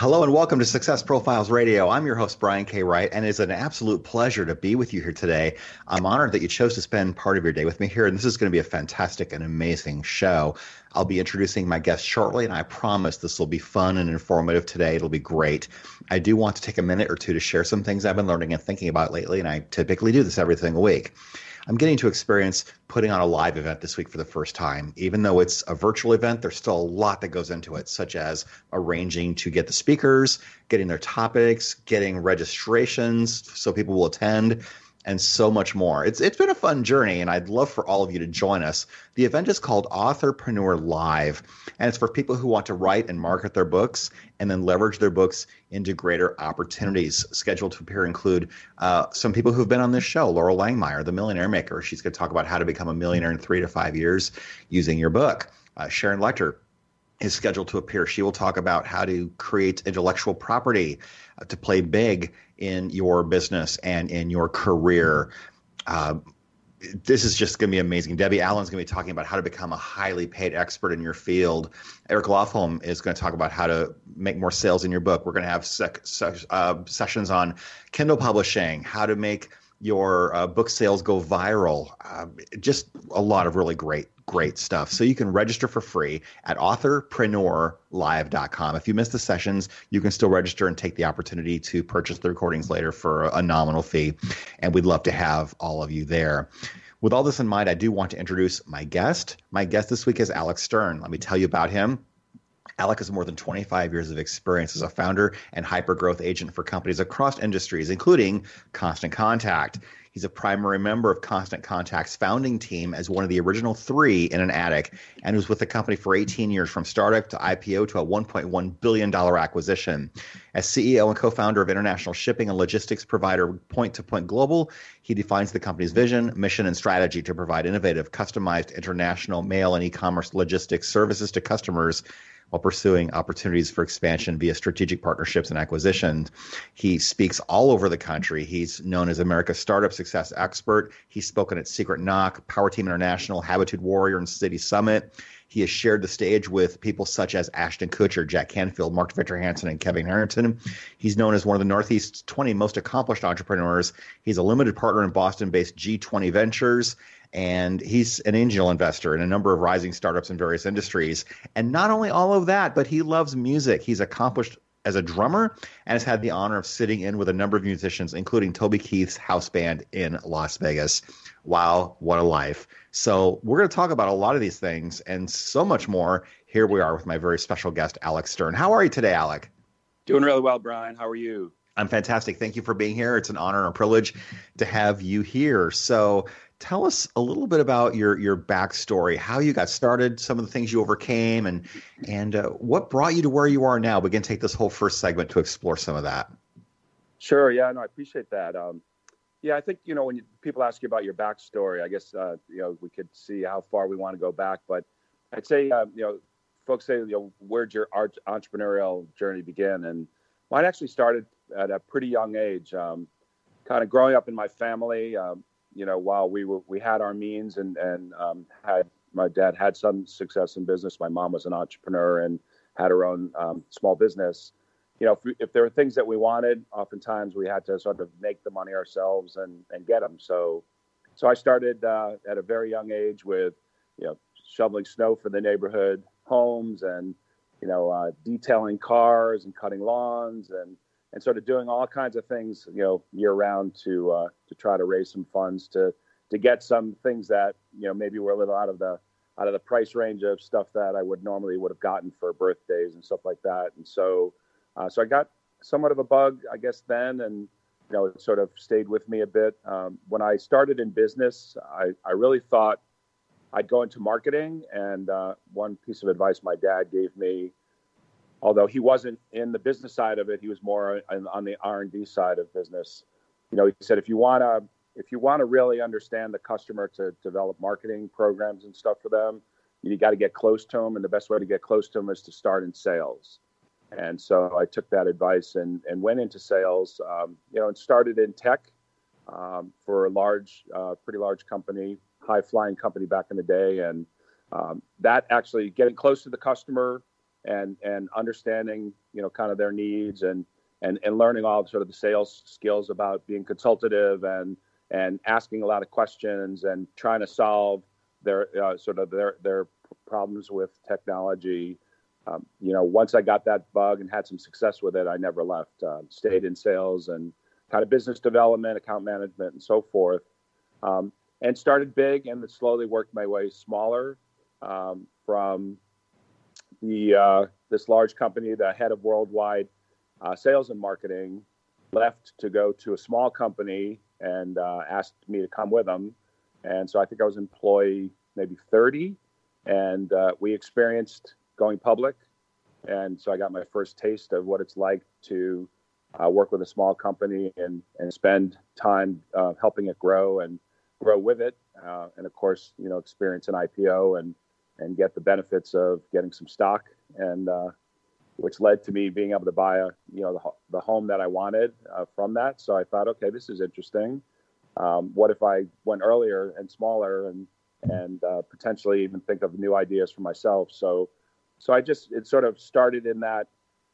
Hello and welcome to Success Profiles Radio. I'm your host, Brian K. Wright, and it's an absolute pleasure to be with you here today. I'm honored that you chose to spend part of your day with me here, and this is going to be a fantastic and amazing show. I'll be introducing my guest shortly, and I promise this will be fun and informative today. It'll be great. I do want to take a minute or two to share some things I've been learning and thinking about lately, and I typically do this every single week. I'm getting to experience putting on a live event this week for the first time. Even though it's a virtual event, there's still a lot that goes into it, such as arranging to get the speakers, getting their topics, getting registrations so people will attend and so much more. It's it's been a fun journey, and I'd love for all of you to join us. The event is called Authorpreneur Live, and it's for people who want to write and market their books and then leverage their books into greater opportunities. Scheduled to appear include uh, some people who've been on this show: Loral Langemeier, the Millionaire Maker. She's going to talk about how to become a millionaire in three to five years using your book. Uh, Sharon Lechter is scheduled to appear. She will talk about how to create intellectual property to play big in your business and in your career. Uh, this is just going to be amazing. Debbie Allen's going to be talking about how to become a highly paid expert in your field. Eric Lofholm is going to talk about how to make more sales in your book. We're going to have sec- uh, sessions on Kindle publishing, how to make your uh, book sales go viral. Uh, just a lot of really great great stuff. So you can register for free at authorpreneurlive.com. If you miss the sessions, you can still register and take the opportunity to purchase the recordings later for a nominal fee. And we'd love to have all of you there. With all this in mind, I do want to introduce my guest. My guest this week is Alec Stern. Let me tell you about him. Alec has more than 25 years of experience as a founder and hyper growth agent for companies across industries, including Constant Contact. He's a primary member of Constant Contact's founding team as one of the original three in an attic and was with the company for 18 years from startup to IPO to a $1.1 billion acquisition. As CEO and co founder of international shipping and logistics provider Point to Point Global, he defines the company's vision, mission, and strategy to provide innovative, customized international mail and e commerce logistics services to customers while pursuing opportunities for expansion via strategic partnerships and acquisitions. He speaks all over the country. He's known as America's startup success expert. He's spoken at Secret Knock, Power Team International, Habitude Warrior, and City Summit. He has shared the stage with people such as Ashton Kutcher, Jack Canfield, Mark Victor Hansen, and Kevin Harrington. He's known as one of the Northeast's 20 most accomplished entrepreneurs. He's a limited partner in Boston based G20 Ventures and he's an angel investor in a number of rising startups in various industries. And not only all of that, but he loves music. He's accomplished as a drummer and has had the honor of sitting in with a number of musicians, including Toby Keith's house band in Las Vegas. Wow, what a life. So, we're going to talk about a lot of these things and so much more. Here we are with my very special guest, Alec Stern. How are you today, Alec? Doing really well, Brian. How are you? I'm fantastic. Thank you for being here. It's an honor and a privilege to have you here. So, tell us a little bit about your your backstory, how you got started, some of the things you overcame, and and uh, what brought you to where you are now. We can take this whole first segment to explore some of that. Sure. Yeah. No, I appreciate that. Um, yeah, I think you know when you, people ask you about your backstory, I guess uh, you know we could see how far we want to go back, but I'd say uh, you know folks say you know where'd your entrepreneurial journey begin, and mine actually started at a pretty young age. Um, kind of growing up in my family, um, you know, while we were we had our means and and um, had my dad had some success in business. My mom was an entrepreneur and had her own um, small business. You know, if, if, there were things that we wanted, oftentimes we had to sort of make the money ourselves and and get them. So, so I started uh, at a very young age with, you know, shoveling snow for the neighborhood homes and, you know, uh, detailing cars and cutting lawns and and sort of doing all kinds of things, you know, year round to uh, to try to raise some funds to to get some things that you know maybe were a little out of the out of the price range of stuff that I would normally would have gotten for birthdays and stuff like that. And so, uh, so I got somewhat of a bug, I guess, then, and you know, it sort of stayed with me a bit. Um, when I started in business, I, I really thought I'd go into marketing. And uh, one piece of advice my dad gave me, although he wasn't in the business side of it, he was more on, the R and D side of business. You know, he said if you want to if you want to really understand the customer to develop marketing programs and stuff for them, you got to get close to them, and the best way to get close to them is to start in sales. And so I took that advice and, and went into sales, um, you know, and started in tech um, for a large, uh, pretty large company, high flying company back in the day. And um, that actually getting close to the customer and, and understanding, you know, kind of their needs and, and, and learning all sort of the sales skills about being consultative and, and asking a lot of questions and trying to solve their uh, sort of their, their problems with technology um, you know, once I got that bug and had some success with it, I never left. Uh, stayed in sales and kind of business development, account management, and so forth. Um, and started big and slowly worked my way smaller um, from the uh, this large company, the head of worldwide uh, sales and marketing, left to go to a small company and uh, asked me to come with them. And so I think I was employee maybe 30, and uh, we experienced going public. And so I got my first taste of what it's like to uh, work with a small company and, and spend time uh, helping it grow and grow with it. And of course, you know, experience an IPO and, and get the benefits of getting some stock and uh, which led to me being able to buy a, you know, the, the home that I wanted uh, from that. So I thought, okay, this is interesting. Um, what if I went earlier and smaller and, and uh, potentially even think of new ideas for myself? So so I just it sort of started in that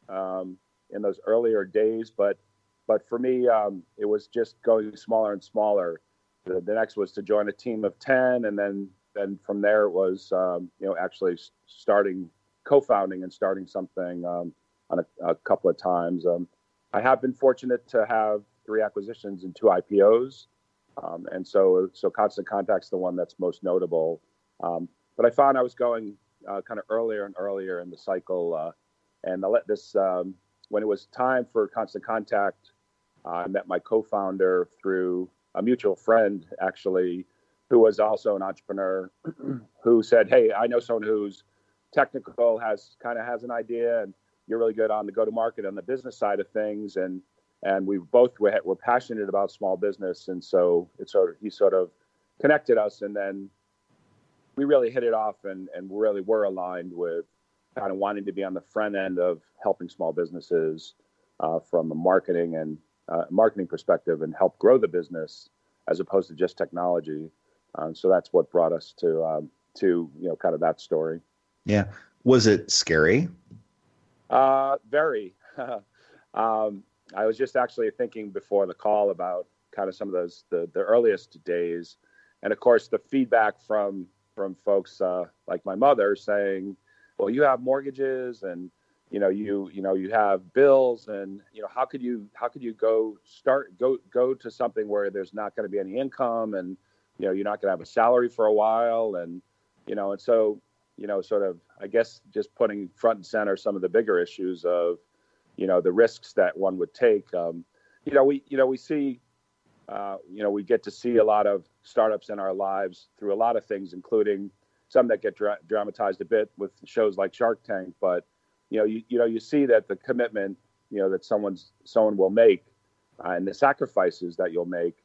um, in those earlier days, but but for me um, it was just going smaller and smaller. The, the, next was to join a team of ten, and then then from there it was um, you know actually starting co-founding and starting something um, on a, a, couple of times. Um, I have been fortunate to have three acquisitions and two IPOs, um, and so so Constant Contact's the one that's most notable. but I found I was going uh, kind of earlier and earlier in the cycle. Uh, and I let this um, when it was time for constant contact. I met my co-founder through a mutual friend, actually, who was also an entrepreneur, who said, "Hey, I know someone who's technical, has kind of has an idea, and you're really good on the go-to-market on the business side of things." And and we both were, were passionate about small business, and so it sort of he sort of connected us, and then we really hit it off and, and really were aligned with kind of wanting to be on the front end of helping small businesses uh, from a marketing and uh, marketing perspective and help grow the business as opposed to just technology. Um, so that's what brought us to um, to you know kind of that story. Yeah, was it scary? Uh, very. um, I was just actually thinking before the call about kind of some of those the, the earliest days, and of course the feedback from from folks uh, like my mother saying, "Well, you have mortgages and you know you you know you have bills and you know how could you how could you go start go go to something where there's not going to be any income and you know you're not going to have a salary for a while and you know and so you know sort of I guess just putting front and center some of the bigger issues of you know the risks that one would take. Um, you know we you know we see uh, you know, we get to see a lot of startups in our lives through a lot of things, including some that get dra- dramatized a bit with shows like Shark Tank. But you know, you, you know, you see that the commitment, you know, that someone's someone will make, uh, and the sacrifices that you'll make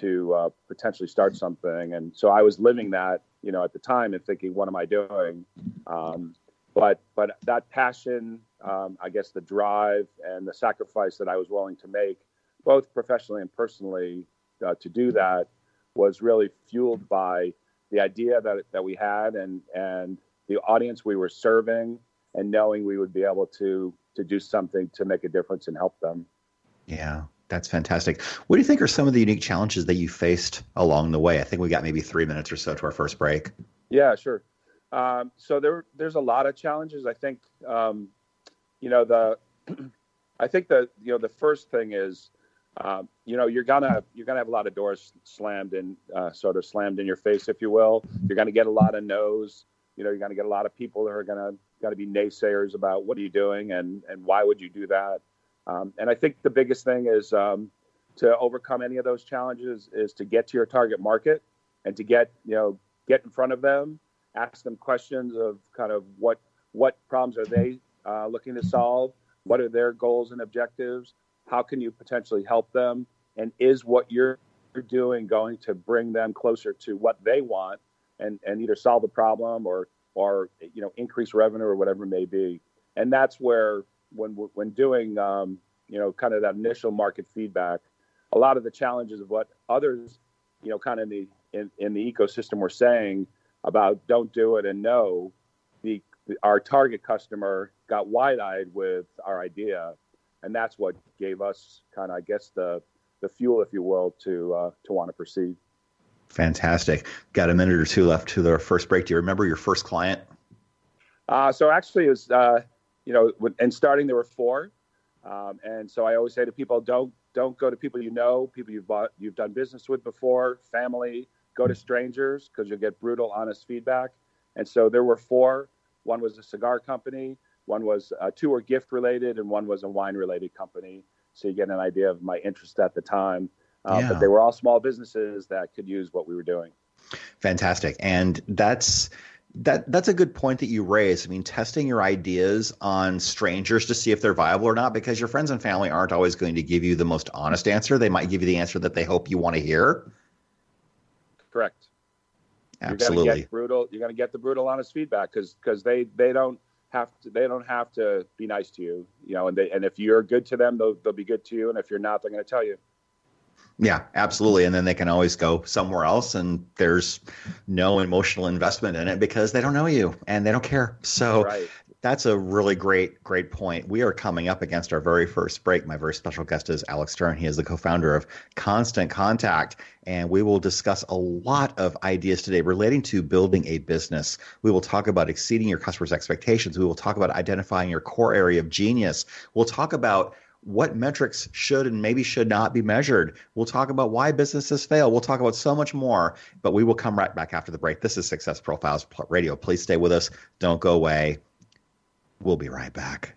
to uh, potentially start something. And so I was living that, you know, at the time and thinking, what am I doing? Um, but but that passion, um, I guess, the drive and the sacrifice that I was willing to make both professionally and personally, uh, to do that was really fueled by the idea that that we had and and the audience we were serving, and knowing we would be able to to do something to make a difference and help them. Yeah, that's fantastic. What do you think are some of the unique challenges that you faced along the way? I think we got maybe three minutes or so to our first break. Yeah, sure. Um, so there, there's a lot of challenges. I think, um, you know, the, I think that you know the first thing is um, you know, you're gonna you're gonna have a lot of doors slammed and uh, sort of slammed in your face, if you will. You're gonna get a lot of no's. You know, you're gonna get a lot of people that are gonna gonna be naysayers about what are you doing and and why would you do that. Um, and I think the biggest thing is, um, to overcome any of those challenges is to get to your target market and to get you know get in front of them, ask them questions of kind of what what problems are they uh, looking to solve, what are their goals and objectives, how can you potentially help them, and is what you're doing going to bring them closer to what they want and and either solve the problem or or you know increase revenue or whatever it may be? And that's where when when doing um, you know kind of that initial market feedback a lot of the challenges of what others you know kind of in the in, in the ecosystem were saying about don't do it and no the, our target customer got wide-eyed with our idea and that's what gave us kind of i guess the the fuel if you will to uh, to want to proceed Fantastic. Got a minute or two left to the first break. Do you remember your first client? Uh, so actually, it was uh, you know, and starting there were four, um, and so I always say to people, don't don't go to people you know, people you've bought, you've done business with before, family. Go to strangers because you'll get brutal, honest feedback. And so there were four. One was a cigar company. One was uh, two were gift related, and one was a wine related company. So you get an idea of my interest at the time. Uh, yeah. But they were all small businesses that could use what we were doing. Fantastic, and that's that that's a good point that you raise. I mean, testing your ideas on strangers to see if they're viable or not, because your friends and family aren't always going to give you the most honest answer. They might give you the answer that they hope you want to hear. Correct. Absolutely. You're gonna get brutal. You're going to get the brutal, honest feedback because because they they don't have to they don't have to be nice to you, you know. And they and if you're good to them, they'll they'll be good to you, and if you're not, they're going to tell you. Yeah, absolutely. And then they can always go somewhere else and there's no emotional investment in it because they don't know you and they don't care. So right. that's a really great, great point. We are coming up against our very first break. My very special guest is Alec Stern. He is the co founder of Constant Contact. And we will discuss a lot of ideas today relating to building a business. We will talk about exceeding your customers' expectations. We will talk about identifying your core area of genius. We'll talk about what metrics should and maybe should not be measured. We'll talk about why businesses fail. We'll talk about so much more, but we will come right back after the break. This is Success Profiles Radio. Please stay with us. Don't go away. We'll be right back.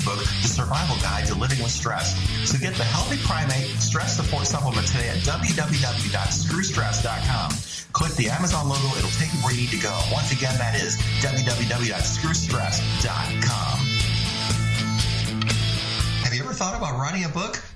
ebook, The Survival Guide to Living with Stress. So get the Healthy Primate Stress Support Supplement today at www.screwstress.com. Click the Amazon logo, it'll take you where you need to go. Once again, that is www.screwstress.com. Have you ever thought about writing a book?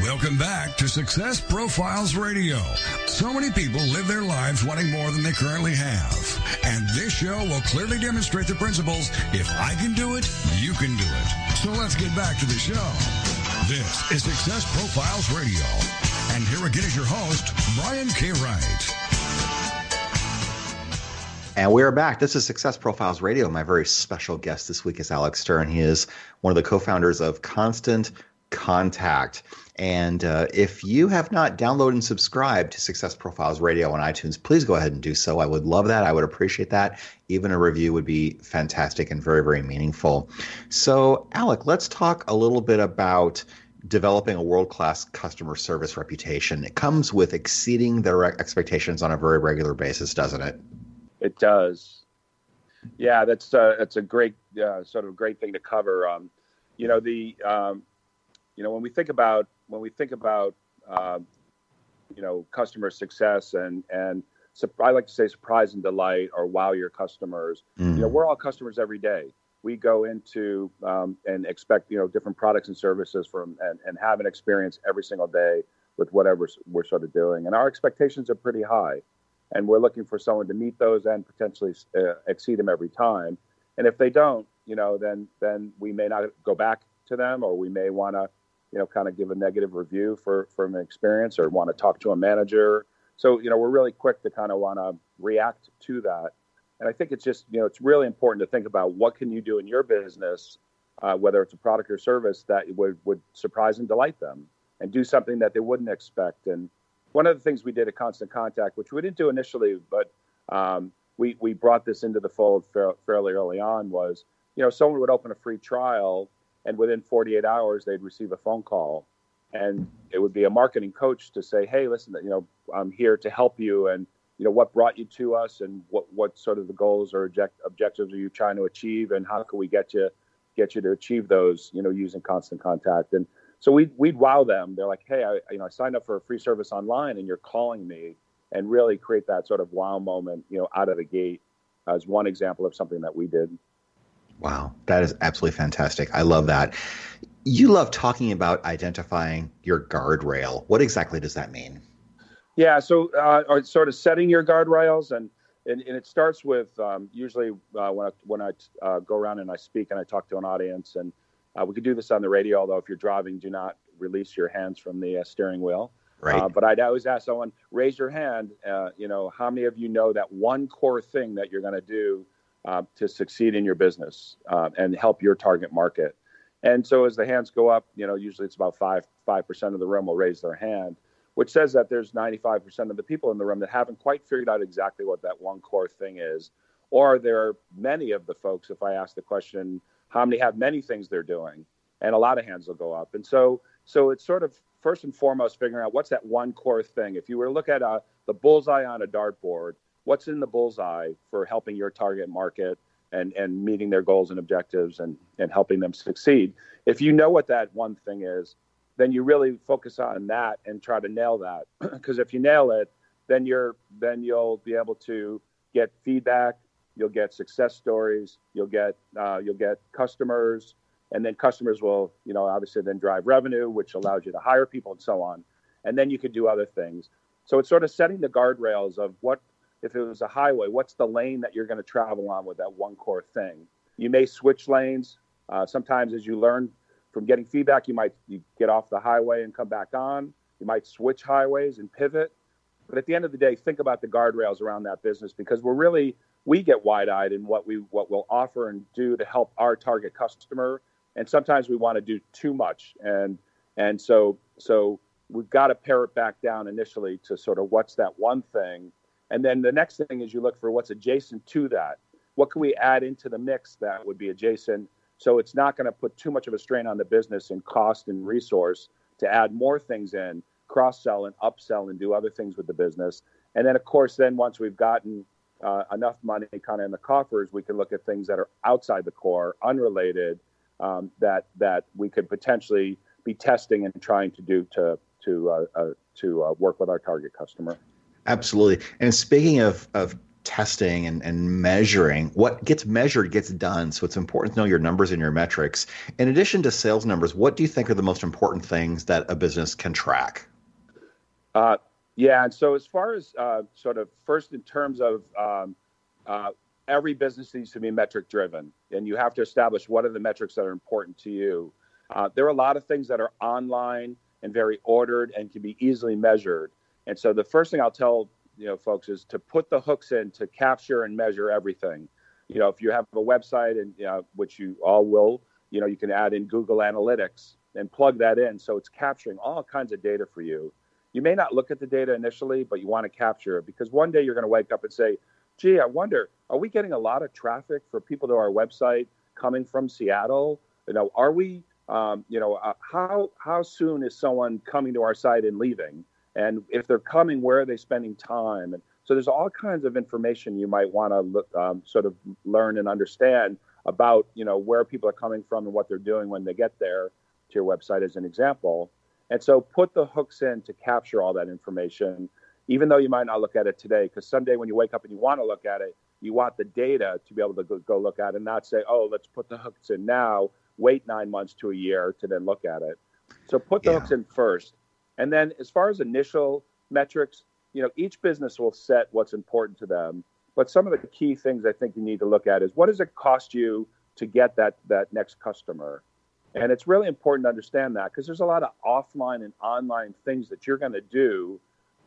Welcome back to Success Profiles Radio. So many people live their lives wanting more than they currently have. And this show will clearly demonstrate the principles if I can do it, you can do it. So let's get back to the show. This is Success Profiles Radio. And here again is your host, Brian K. Wright. And we are back. This is Success Profiles Radio. My very special guest this week is Alec Stern. He is one of the co founders of Constant contact. And uh, if you have not downloaded and subscribed to Success Profiles Radio on iTunes, please go ahead and do so. I would love that. I would appreciate that. Even a review would be fantastic and very, very meaningful. So, Alec, let's talk a little bit about developing a world class customer service reputation. It comes with exceeding their expectations on a very regular basis, doesn't it? It does. Yeah, that's uh, that's a great uh, sort of great thing to cover. Um, you know the um, you know when we think about when we think about uh, you know customer success and and I like to say surprise and delight or wow your customers. Mm-hmm. You know we're all customers every day. We go into um, and expect you know different products and services from and, and have an experience every single day with whatever we're sort of doing, and our expectations are pretty high, and we're looking for someone to meet those and potentially uh, exceed them every time. And if they don't, you know, then then we may not go back to them, or we may want to you know, kind of give a negative review for from an experience or want to talk to a manager. So, you know, we're really quick to kind of want to react to that. And I think it's just, you know, it's really important to think about what can you do in your business, uh, whether it's a product or service that would, would surprise and delight them and do something that they wouldn't expect. And one of the things we did at Constant Contact, which we didn't do initially, but um, we, we brought this into the fold fairly early on was, you know, someone would open a free trial and within 48 hours they'd receive a phone call. And it would be a marketing coach to say hey listen you know i'm here to help you. And you know what brought you to us? And what what sort of the goals or object, objectives are you trying to achieve? And how can we get you get you to achieve those you know using constant contact? And so we'd, we'd wow them. They're like hey I, you know i signed up for a free service online and you're calling me. And really create that sort of wow moment you know out of the gate as one example of something that we did Wow, that is absolutely fantastic. I love that. You love talking about identifying your guardrail. What exactly does that mean? Yeah, so uh, sort of setting your guardrails, and and, and it starts with um, usually uh, when I, when I uh, go around and I speak and I talk to an audience, and uh, we could do this on the radio. Although if you're driving, do not release your hands from the uh, steering wheel. Right. Uh, but I'd always ask someone, raise your hand. you know, how many of you know that one core thing that you're going to do uh, to succeed in your business uh, and help your target market. And so as the hands go up, you know, usually it's about five five percent of the room will raise their hand, which says that there's 95 percent of the people in the room that haven't quite figured out exactly what that one core thing is. Or there are many of the folks, if I ask the question, how many have many things they're doing, and a lot of hands will go up. And so so it's sort of first and foremost figuring out what's that one core thing. If you were to look at uh, the bullseye on a dartboard, what's in the bullseye for helping your target market and, and meeting their goals and objectives and, and helping them succeed. If you know what that one thing is, then you really focus on that and try to nail that. Because if you nail it, then you're then you'll be able to get feedback, you'll get success stories, you'll get uh, you'll get customers, and then customers will you know obviously then drive revenue, which allows you to hire people and so on, and then you could do other things. So it's sort of setting the guardrails of what if it was a highway, what's the lane that you're going to travel on with that one core thing? You may switch lanes. Uh, sometimes, as you learn from getting feedback, you might you get off the highway and come back on. You might switch highways and pivot. But at the end of the day, think about the guardrails around that business because we're really we get wide-eyed in what we what we'll offer and do to help our target customer. And sometimes we want to do too much, and and so so we've got to pare it back down initially to sort of what's that one thing and then the next thing is you look for what's adjacent to that. What can we add into the mix that would be adjacent? So it's not going to put too much of a strain on the business in cost and resource to add more things in, cross sell and upsell and do other things with the business. And then, of course, then once we've gotten uh, enough money kind of in the coffers, we can look at things that are outside the core, unrelated, um, that that we could potentially be testing and trying to do to to uh, uh, to uh, work with our target customer. Absolutely. And speaking of, of testing and, and measuring, what gets measured gets done. So it's important to know your numbers and your metrics. In addition to sales numbers, what do you think are the most important things that a business can track? Uh, yeah. And so, as far as uh, sort of first, in terms of um, uh, every business needs to be metric driven, and you have to establish what are the metrics that are important to you. Uh, there are a lot of things that are online and very ordered and can be easily measured. And so the first thing I'll tell you know folks is to put the hooks in to capture and measure everything. You know, if you have a website and you know, which you all will, you know, you can add in Google Analytics and plug that in. So it's capturing all kinds of data for you. You may not look at the data initially, but you want to capture it because one day you're going to wake up and say, gee, I wonder, are we getting a lot of traffic for people to our website coming from Seattle? You know, are we, um, you know, uh, how how soon is someone coming to our site and leaving? And if they're coming, where are they spending time? And so there's all kinds of information you might want to um, sort of learn and understand about, you know, where people are coming from and what they're doing when they get there to your website, as an example. And so put the hooks in to capture all that information even though you might not look at it today, because someday when you wake up and you want to look at it, you want the data to be able to go, go look at it and not say, oh, let's put the hooks in now, wait nine months to a year to then look at it. So put the yeah. hooks in first. And then as far as initial metrics, you know, each business will set what's important to them. But some of the key things I think you need to look at is what does it cost you to get that that next customer? And it's really important to understand that because there's a lot of offline and online things that you're going to do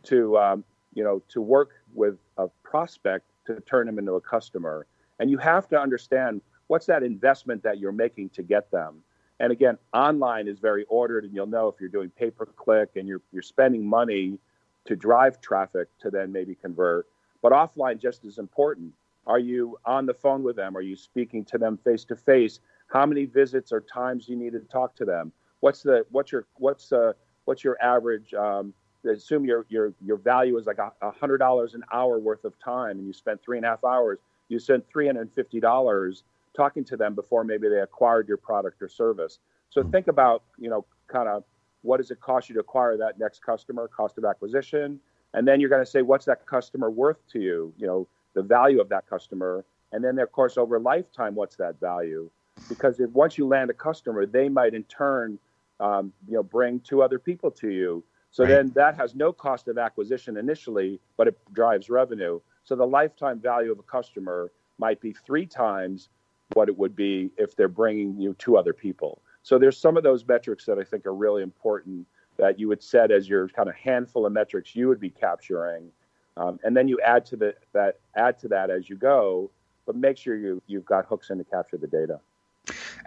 to um, you know to work with a prospect to turn them into a customer and you have to understand what's that investment that you're making to get them and again online is very ordered and you'll know if you're doing pay per click and you're you're spending money to drive traffic to then maybe convert. But offline just as important. Are you on the phone with them? Are you speaking to them face to face how many visits or times you need to talk to them? What's the what's your what's uh what's your average um, assume your your your value is like a hundred dollars an hour worth of time, and you spent three and a half hours. You spent three hundred and fifty dollars talking to them before maybe they acquired your product or service. So mm-hmm. think about you know kind of what does it cost you to acquire that next customer, cost of acquisition, and then you're going to say what's that customer worth to you, you know the value of that customer, and then of course over lifetime what's that value, because if once you land a customer, they might in turn um, you know bring two other people to you so right. then that has no cost of acquisition initially, but it drives revenue. So the lifetime value of a customer might be three times what it would be if they're bringing you two other people. So there's some of those metrics that I think are really important that you would set as your kind of handful of metrics you would be capturing, um, and then you add to the, that add to that as you go, but make sure you you've got hooks in to capture the data.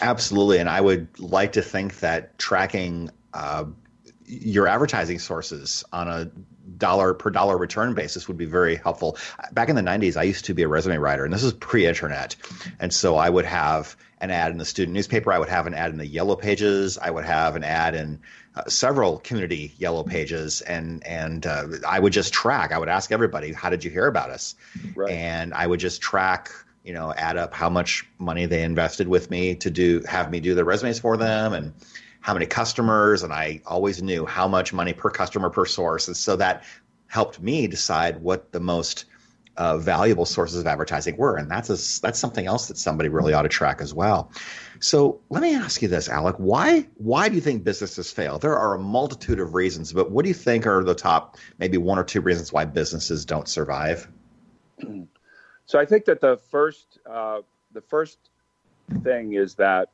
Absolutely, and I would like to think that tracking uh, your advertising sources on a dollar per dollar return basis would be very helpful. Back in the 90s, I used to be a resume writer, and this is pre internet. And so I would have an ad in the student newspaper, I would have an ad in the yellow pages, I would have an ad in uh, several community yellow pages, and, and uh, I would just track. I would ask everybody, How did you hear about us? Right. And I would just track you know add up how much money they invested with me to do have me do the resumes for them and how many customers, and I always knew how much money per customer per source. And so that helped me decide what the most uh, valuable sources of advertising were, and that's a, that's something else that somebody really ought to track as well. So let me ask you this, Alec: why why do you think businesses fail? There are a multitude of reasons, but what do you think are the top maybe one or two reasons why businesses don't survive? So I think that the first uh, the first thing is that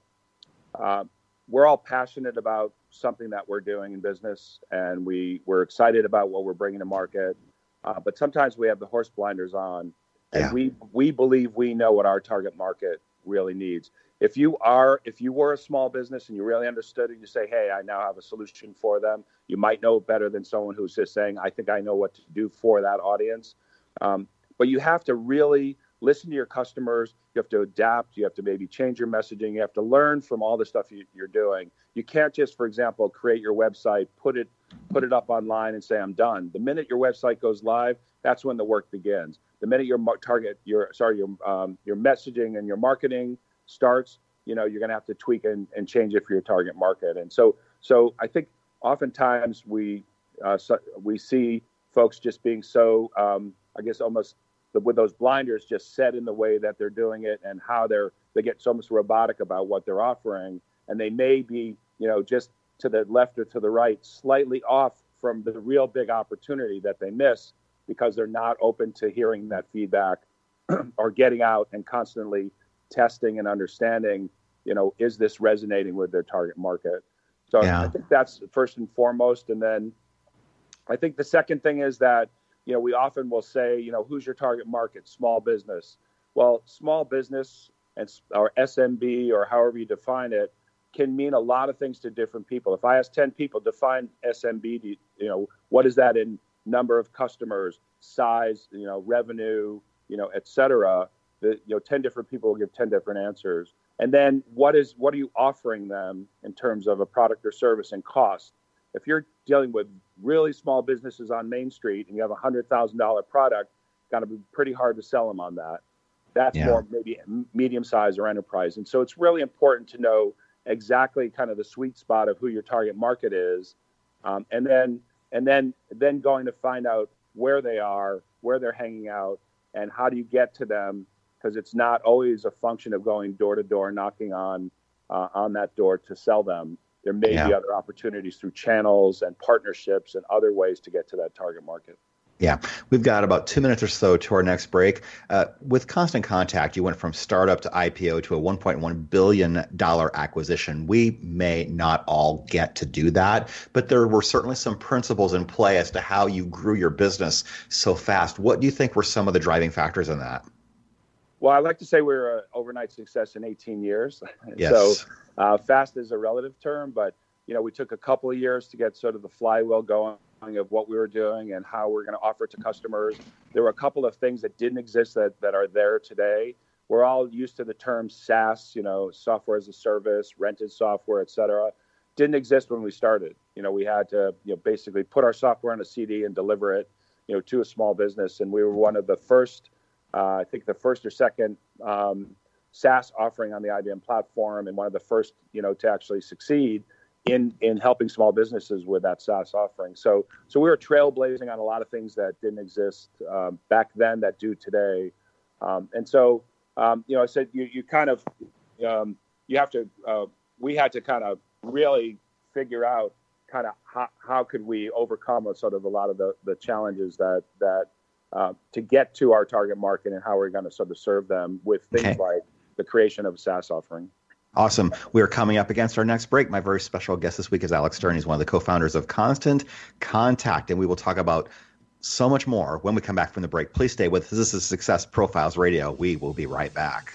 uh, we're all passionate about something that we're doing in business and we we're excited about what we're bringing to market. Uh, but sometimes we have the horse blinders on and yeah. we we believe we know what our target market really needs. If you are if you were a small business and you really understood it you say hey i now have a solution for them you might know better than someone who's just saying i think i know what to do for that audience. Um, but you have to really listen to your customers. You have to adapt. You have to maybe change your messaging. You have to learn from all the stuff you, are doing. You can't just, for example, create your website, put it put it up online, and say I'm done. The minute your website goes live, that's when the work begins. The minute your target, your sorry, your um, your messaging and your marketing starts, you know, you're going to have to tweak and, and change it for your target market. And so, so I think oftentimes we uh, so we see folks just being so, um, I guess, almost with those blinders just set in the way that they're doing it and how they're they get so much robotic about what they're offering. And they may be you know just to the left or to the right slightly off from the real big opportunity that they miss because they're not open to hearing that feedback or getting out and constantly testing and understanding you know is this resonating with their target market? So yeah. i think that's first and foremost. And then i think the second thing is that you know, we often will say, you know, who's your target market? Small business. Well, small business and or SMB or however you define it can mean a lot of things to different people. If I ask 10 people, define SMB, you know, what is that in number of customers, size, you know, revenue, you know, et cetera, the, you know, 10 different people will give 10 different answers. And then what is, what are you offering them in terms of a product or service and cost? If you're dealing with really small businesses on Main Street and you have a hundred thousand dollar product, got to be pretty hard to sell them on that. That's yeah. more maybe medium size or enterprise. And so it's really important to know exactly kind of the sweet spot of who your target market is, um, and then and then then going to find out where they are, where they're hanging out, and how do you get to them because it's not always a function of going door to door, knocking on uh, on that door to sell them. There may yeah. be other opportunities through channels and partnerships and other ways to get to that target market. Yeah, we've got about two minutes or so to our next break. Uh, with Constant Contact, you went from startup to IPO to a $1.1 billion acquisition. We may not all get to do that, but there were certainly some principles in play as to how you grew your business so fast. What do you think were some of the driving factors in that? Well, I like to say we are an overnight success in 18 years. Yes. so uh, fast is a relative term, but you know, we took a couple of years to get sort of the flywheel going of what we were doing and how we're going to offer it to customers. There were a couple of things that didn't exist that, that are there today. We're all used to the term SaaS, you know, software as a service, rented software, et cetera. Didn't exist when we started. You know, we had to, you know, basically put our software on a CD and deliver it, you know, to a small business. And we were one of the first, uh, I think the first or second um, SaaS offering on the IBM platform and one of the first, you know, to actually succeed in in helping small businesses with that SaaS offering. So so we were trailblazing on a lot of things that didn't exist um, back then that do today. Um, and so um, you know, I said you you kind of um, you have to uh, we had to kind of really figure out kind of how, how could we overcome a, sort of a lot of the, the challenges that that uh, to get to our target market and how we're going to sort of serve them with things okay. like the creation of a SaaS offering. Awesome. We are coming up against our next break. My very special guest this week is Alec Stern. He's one of the co founders of Constant Contact, and we will talk about so much more when we come back from the break. Please stay with us. This is Success Profiles Radio. We will be right back.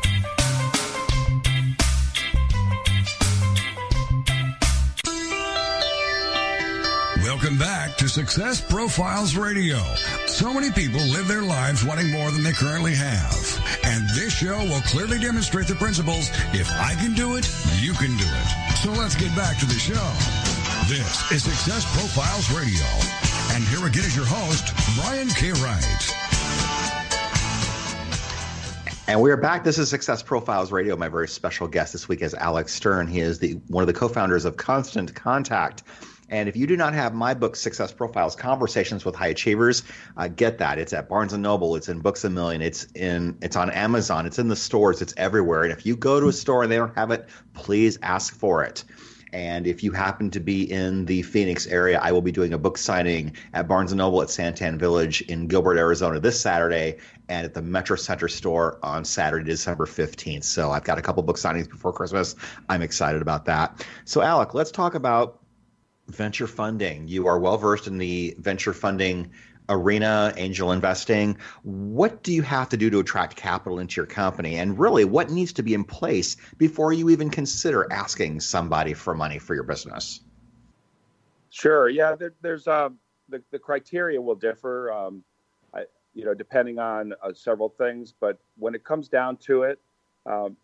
Welcome back to Success Profiles Radio. So many people live their lives wanting more than they currently have. And this show will clearly demonstrate the principles if I can do it, you can do it. So let's get back to the show. This is Success Profiles Radio. And here again is your host, Brian K. Wright. And we are back. This is Success Profiles Radio. My very special guest this week is Alec Stern. He is the one of the co-founders of Constant Contact. And if you do not have my book, Success Profiles: Conversations with High Achievers, uh, get that. It's at Barnes and Noble. It's in Books a Million. It's in. It's on Amazon. It's in the stores. It's everywhere. And if you go to a store and they don't have it, please ask for it. And if you happen to be in the Phoenix area, I will be doing a book signing at Barnes & Noble at Santan Village in Gilbert, Arizona this Saturday and at the Metro Center store on Saturday, December 15th. So I've got a couple book signings before Christmas. I'm excited about that. So, Alec, let's talk about venture funding. You are well versed in the venture funding arena, angel investing. What do you have to do to attract capital into your company? And really, what needs to be in place before you even consider asking somebody for money for your business? Sure. Yeah, there, there's um, the, the criteria will differ, um, I, you know, depending on uh, several things. But when it comes down to it, um,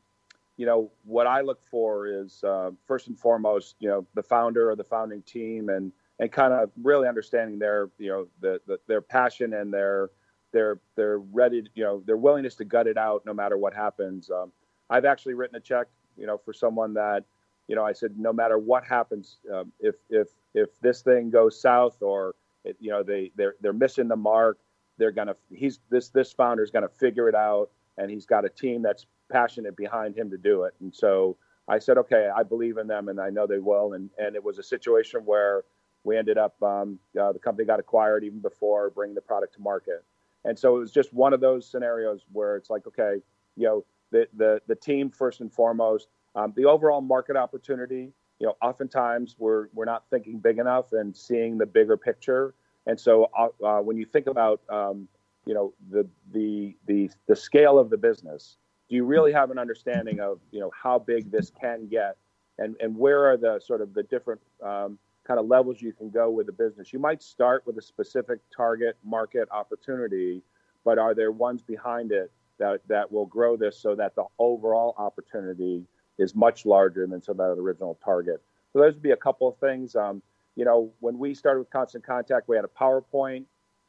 you know, what I look for is uh, first and foremost, you know, the founder or the founding team and and kind of really understanding their you know the, the, their passion and their their their ready you know their willingness to gut it out no matter what happens. Um, I've actually written a check you know for someone that you know I said no matter what happens um, if if if this thing goes south or it, you know they they're they're missing the mark they're gonna he's this this founder is gonna figure it out and he's got a team that's passionate behind him to do it. And so I said okay I believe in them and I know they will. And and it was a situation where we ended up um, uh, the company got acquired even before bringing the product to market. And so it was just one of those scenarios where it's like okay you know the the, the team first and foremost um, the overall market opportunity you know oftentimes we're we're not thinking big enough and seeing the bigger picture. And so uh, uh when you think about um, you know the the the the scale of the business do you really have an understanding of you know how big this can get and and where are the sort of the different um, kind of levels you can go with the business. You might start with a specific target market opportunity, but are there ones behind it that, that will grow this so that the overall opportunity is much larger than so that original target? So those would be a couple of things. Um, you know, when we started with Constant Contact, we had a PowerPoint.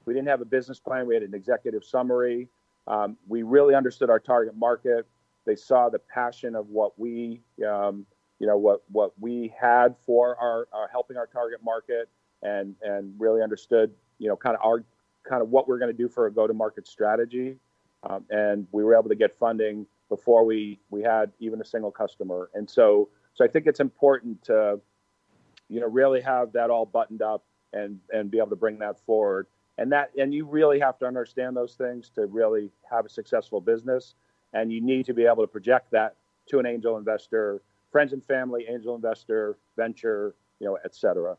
We didn't have a business plan. We had an executive summary. Um, we really understood our target market. They saw the passion of what we um, you know what what we had for our, our helping our target market and and really understood you know kind of our kind of what we're going to do for a go to market strategy. Um, and we were able to get funding before we we had even a single customer. And so so I think it's important to you know really have that all buttoned up and and be able to bring that forward and that and you really have to understand those things to really have a successful business and you need to be able to project that to an angel investor friends and family, angel investor, venture, you know, et cetera.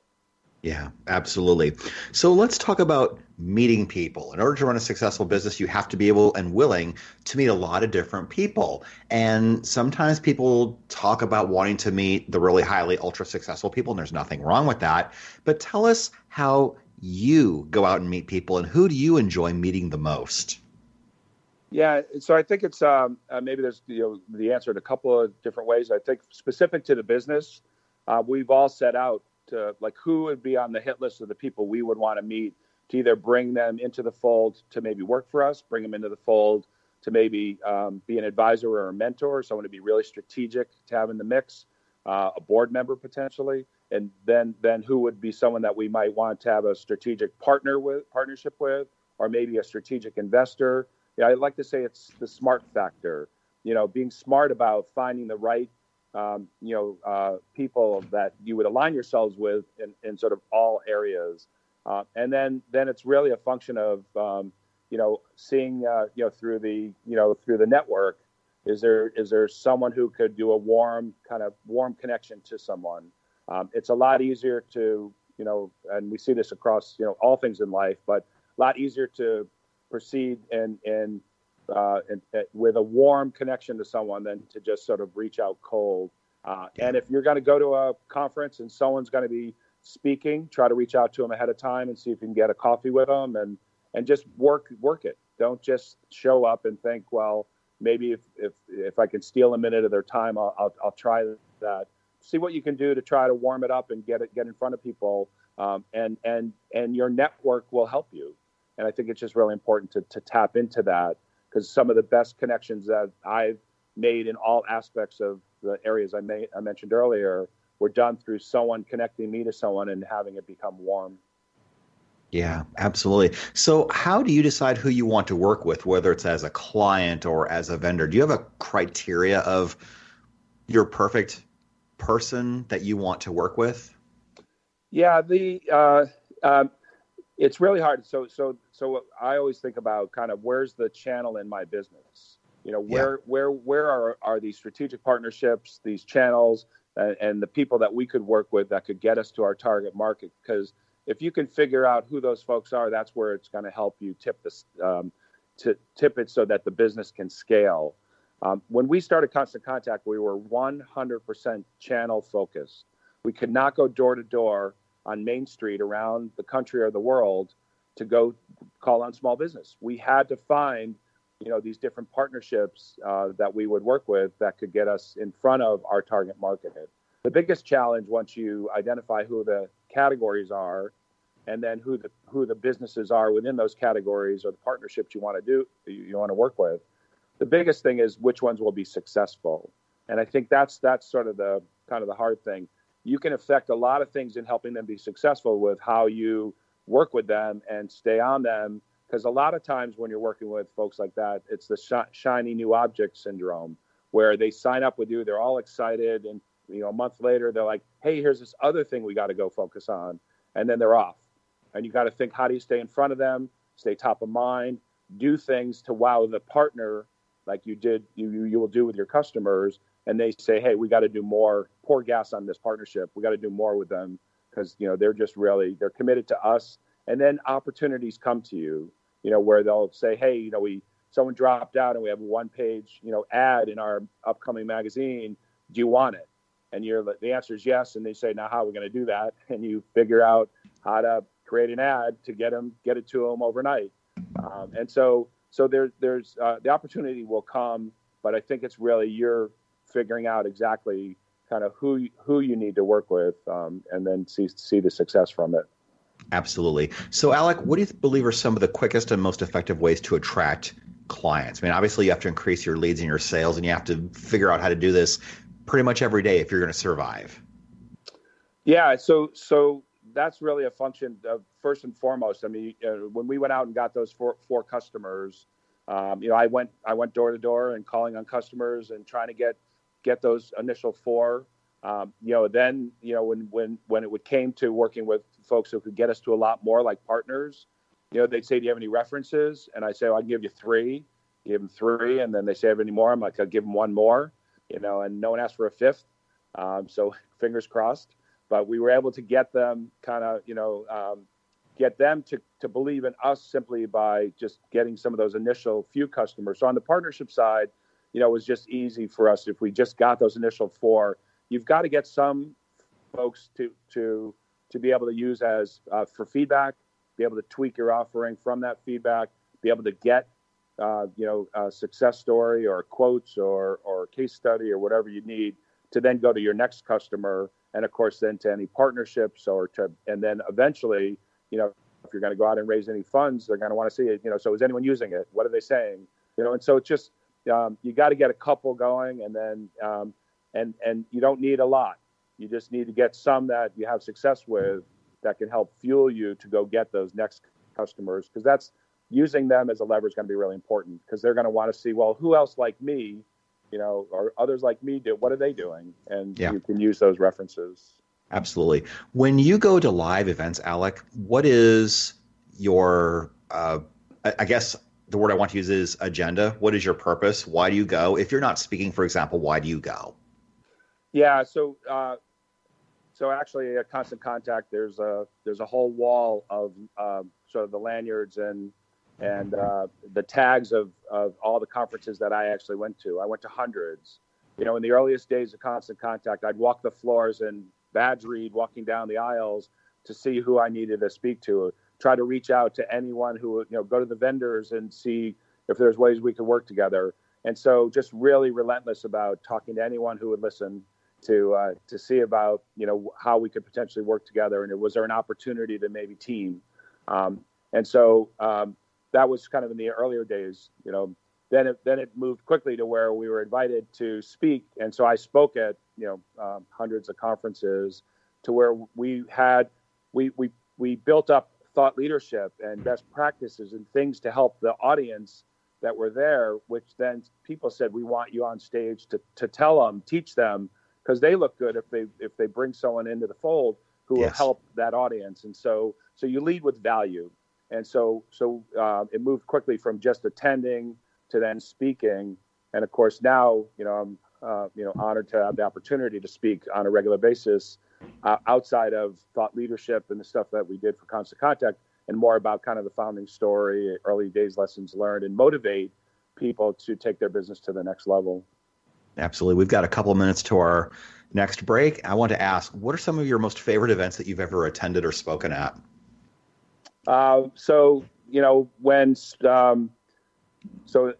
Yeah, absolutely. So let's talk about meeting people. In order to run a successful business, you have to be able and willing to meet a lot of different people. And sometimes people talk about wanting to meet the really highly ultra successful people, and there's nothing wrong with that. But tell us how you go out and meet people and who do you enjoy meeting the most? Yeah, so I think it's um, uh, maybe there's you know the answer in a couple of different ways. I think specific to the business, uh, we've all set out to like who would be on the hit list of the people we would want to meet to either bring them into the fold to maybe work for us, bring them into the fold to maybe um, be an advisor or a mentor, someone to be really strategic to have in the mix, uh, a board member potentially, and then then who would be someone that we might want to have a strategic partner with partnership with, or maybe a strategic investor yeah, I like to say it's the smart factor. You know, being smart about finding the right, um, you know, uh, people that you would align yourselves with in, in sort of all areas, uh, and then then it's really a function of um, you know seeing uh, you know through the you know through the network. Is there is there someone who could do a warm kind of warm connection to someone? Um, it's a lot easier to you know, and we see this across you know all things in life, but a lot easier to proceed and and, uh, and, and with a warm connection to someone than to just sort of reach out cold. Uh, and if you're going to go to a conference and someone's going to be speaking, try to reach out to them ahead of time and see if you can get a coffee with them and and just work work it. Don't just show up and think, well, maybe if if if I can steal a minute of their time, I'll I'll, I'll try that. See what you can do to try to warm it up and get it get in front of people. Um, and and and your network will help you. And I think it's just really important to, to tap into that because some of the best connections that I've made in all aspects of the areas I, made, I mentioned earlier were done through someone connecting me to someone and having it become warm. Yeah, absolutely. So, how do you decide who you want to work with, whether it's as a client or as a vendor? Do you have a criteria of your perfect person that you want to work with? Yeah, the uh, um, it's really hard. So so so I always think about kind of where's the channel in my business. You know, where yeah. where where are are these strategic partnerships, these channels, and, and the people that we could work with that could get us to our target market? Because if you can figure out who those folks are, that's where it's going to help you tip this um, to tip it so that the business can scale. Um, when we started Constant Contact, we were 100% channel focused. We could not go door to door on Main Street around the country or the world to go call on small business. We had to find, you know, these different partnerships uh, that we would work with that could get us in front of our target market. The biggest challenge once you identify who the categories are and then who the who the businesses are within those categories or the partnerships you want to do you, you want to work with the biggest thing is which ones will be successful. And i think that's that's sort of the kind of the hard thing. You can affect a lot of things in helping them be successful with how you work with them and stay on them because a lot of times when you're working with folks like that it's the sh- shiny new object syndrome where they sign up with you they're all excited and you know a month later they're like hey here's this other thing we got to go focus on and then they're off. And you got to think how do you stay in front of them, stay top of mind, do things to wow the partner like you did you you, will do with your customers and they say hey we got to do more pour gas on this partnership. We got to do more with them because you know they're just really they're committed to us. And then opportunities come to you you know where they'll say hey you know we someone dropped out and we have a one page you know ad in our upcoming magazine. Do you want it? And you're the answer is yes and they say now how are we going to do that? And you figure out how to create an ad to get them get it to them overnight. Um, and so so there, there's uh, the opportunity will come, but I think it's really you're figuring out exactly kind of who who you need to work with, um, and then see see the success from it. Absolutely. So, Alec, what do you believe are some of the quickest and most effective ways to attract clients? I mean, obviously, you have to increase your leads and your sales, and you have to figure out how to do this pretty much every day if you're going to survive. Yeah. So, so that's really a function of first and foremost. I mean, uh, when we went out and got those four, four customers, um, you know, I went I went door to door and calling on customers and trying to get get those initial four. Um, you know, then you know when when when it would came to working with folks who could get us to a lot more like partners, you know, they'd say, "Do you have any references?" And I say, well, "I can give you three. Give them three, and then they say, "Have any more?" I'm like, "I'll give them one more." You know, and no one asked for a fifth. Um, so fingers crossed but we were able to get them kind of, you know, um, get them to, to believe in us simply by just getting some of those initial few customers. So on the partnership side, you know, it was just easy for us if we just got those initial four. You've got to get some folks to to to be able to use as uh, for feedback, be able to tweak your offering from that feedback, be able to get uh, you know a success story or quotes or or case study or whatever you need to then go to your next customer and of course then to any partnerships or to and then eventually you know if you're going to go out and raise any funds they're going to want to see it you know so is anyone using it? What are they saying? You know and so it's just um, you got to get a couple going and then um, and and you don't need a lot. You just need to get some that you have success with that can help fuel you to go get those next customers because that's using them as a lever is going to be really important because they're going to want to see well who else like me you know, or others like me do. What are they doing? And yeah. you can use those references. Absolutely. When you go to live events, Alec, what is your, uh, I guess the word I want to use is agenda. What is your purpose? Why do you go? If you're not speaking, for example, why do you go? Yeah. So, uh, so actually, at Constant Contact, there's a there's a whole wall of uh, sort of the lanyards and and uh, the tags of, of all the conferences that I actually went to. I went to hundreds. You know, in the earliest days of Constant Contact, I'd walk the floors and badge read walking down the aisles to see who I needed to speak to, try to reach out to anyone who you know, go to the vendors and see if there's ways we could work together. And so just really relentless about talking to anyone who would listen to uh, to see about you know how we could potentially work together and was there an opportunity to maybe team um, and so um, that was kind of in the earlier days, you know. Then it then it moved quickly to where we were invited to speak, and so I spoke at you know um, hundreds of conferences, to where we had we we we built up thought leadership and best practices and things to help the audience that were there. Which then people said we want you on stage to to tell them, teach them, because they look good if they if they bring someone into the fold who Yes. will help that audience. And so so you lead with value. And so so uh, it moved quickly from just attending to then speaking. And of course now you know I'm uh, you know honored to have the opportunity to speak on a regular basis uh, outside of thought leadership and the stuff that we did for Constant Contact, and more about kind of the founding story, early days lessons learned, and motivate people to take their business to the next level. Absolutely. We've got a couple minutes to our next break. I want to ask, what are some of your most favorite events that you've ever attended or spoken at? Uh, so you know when um, so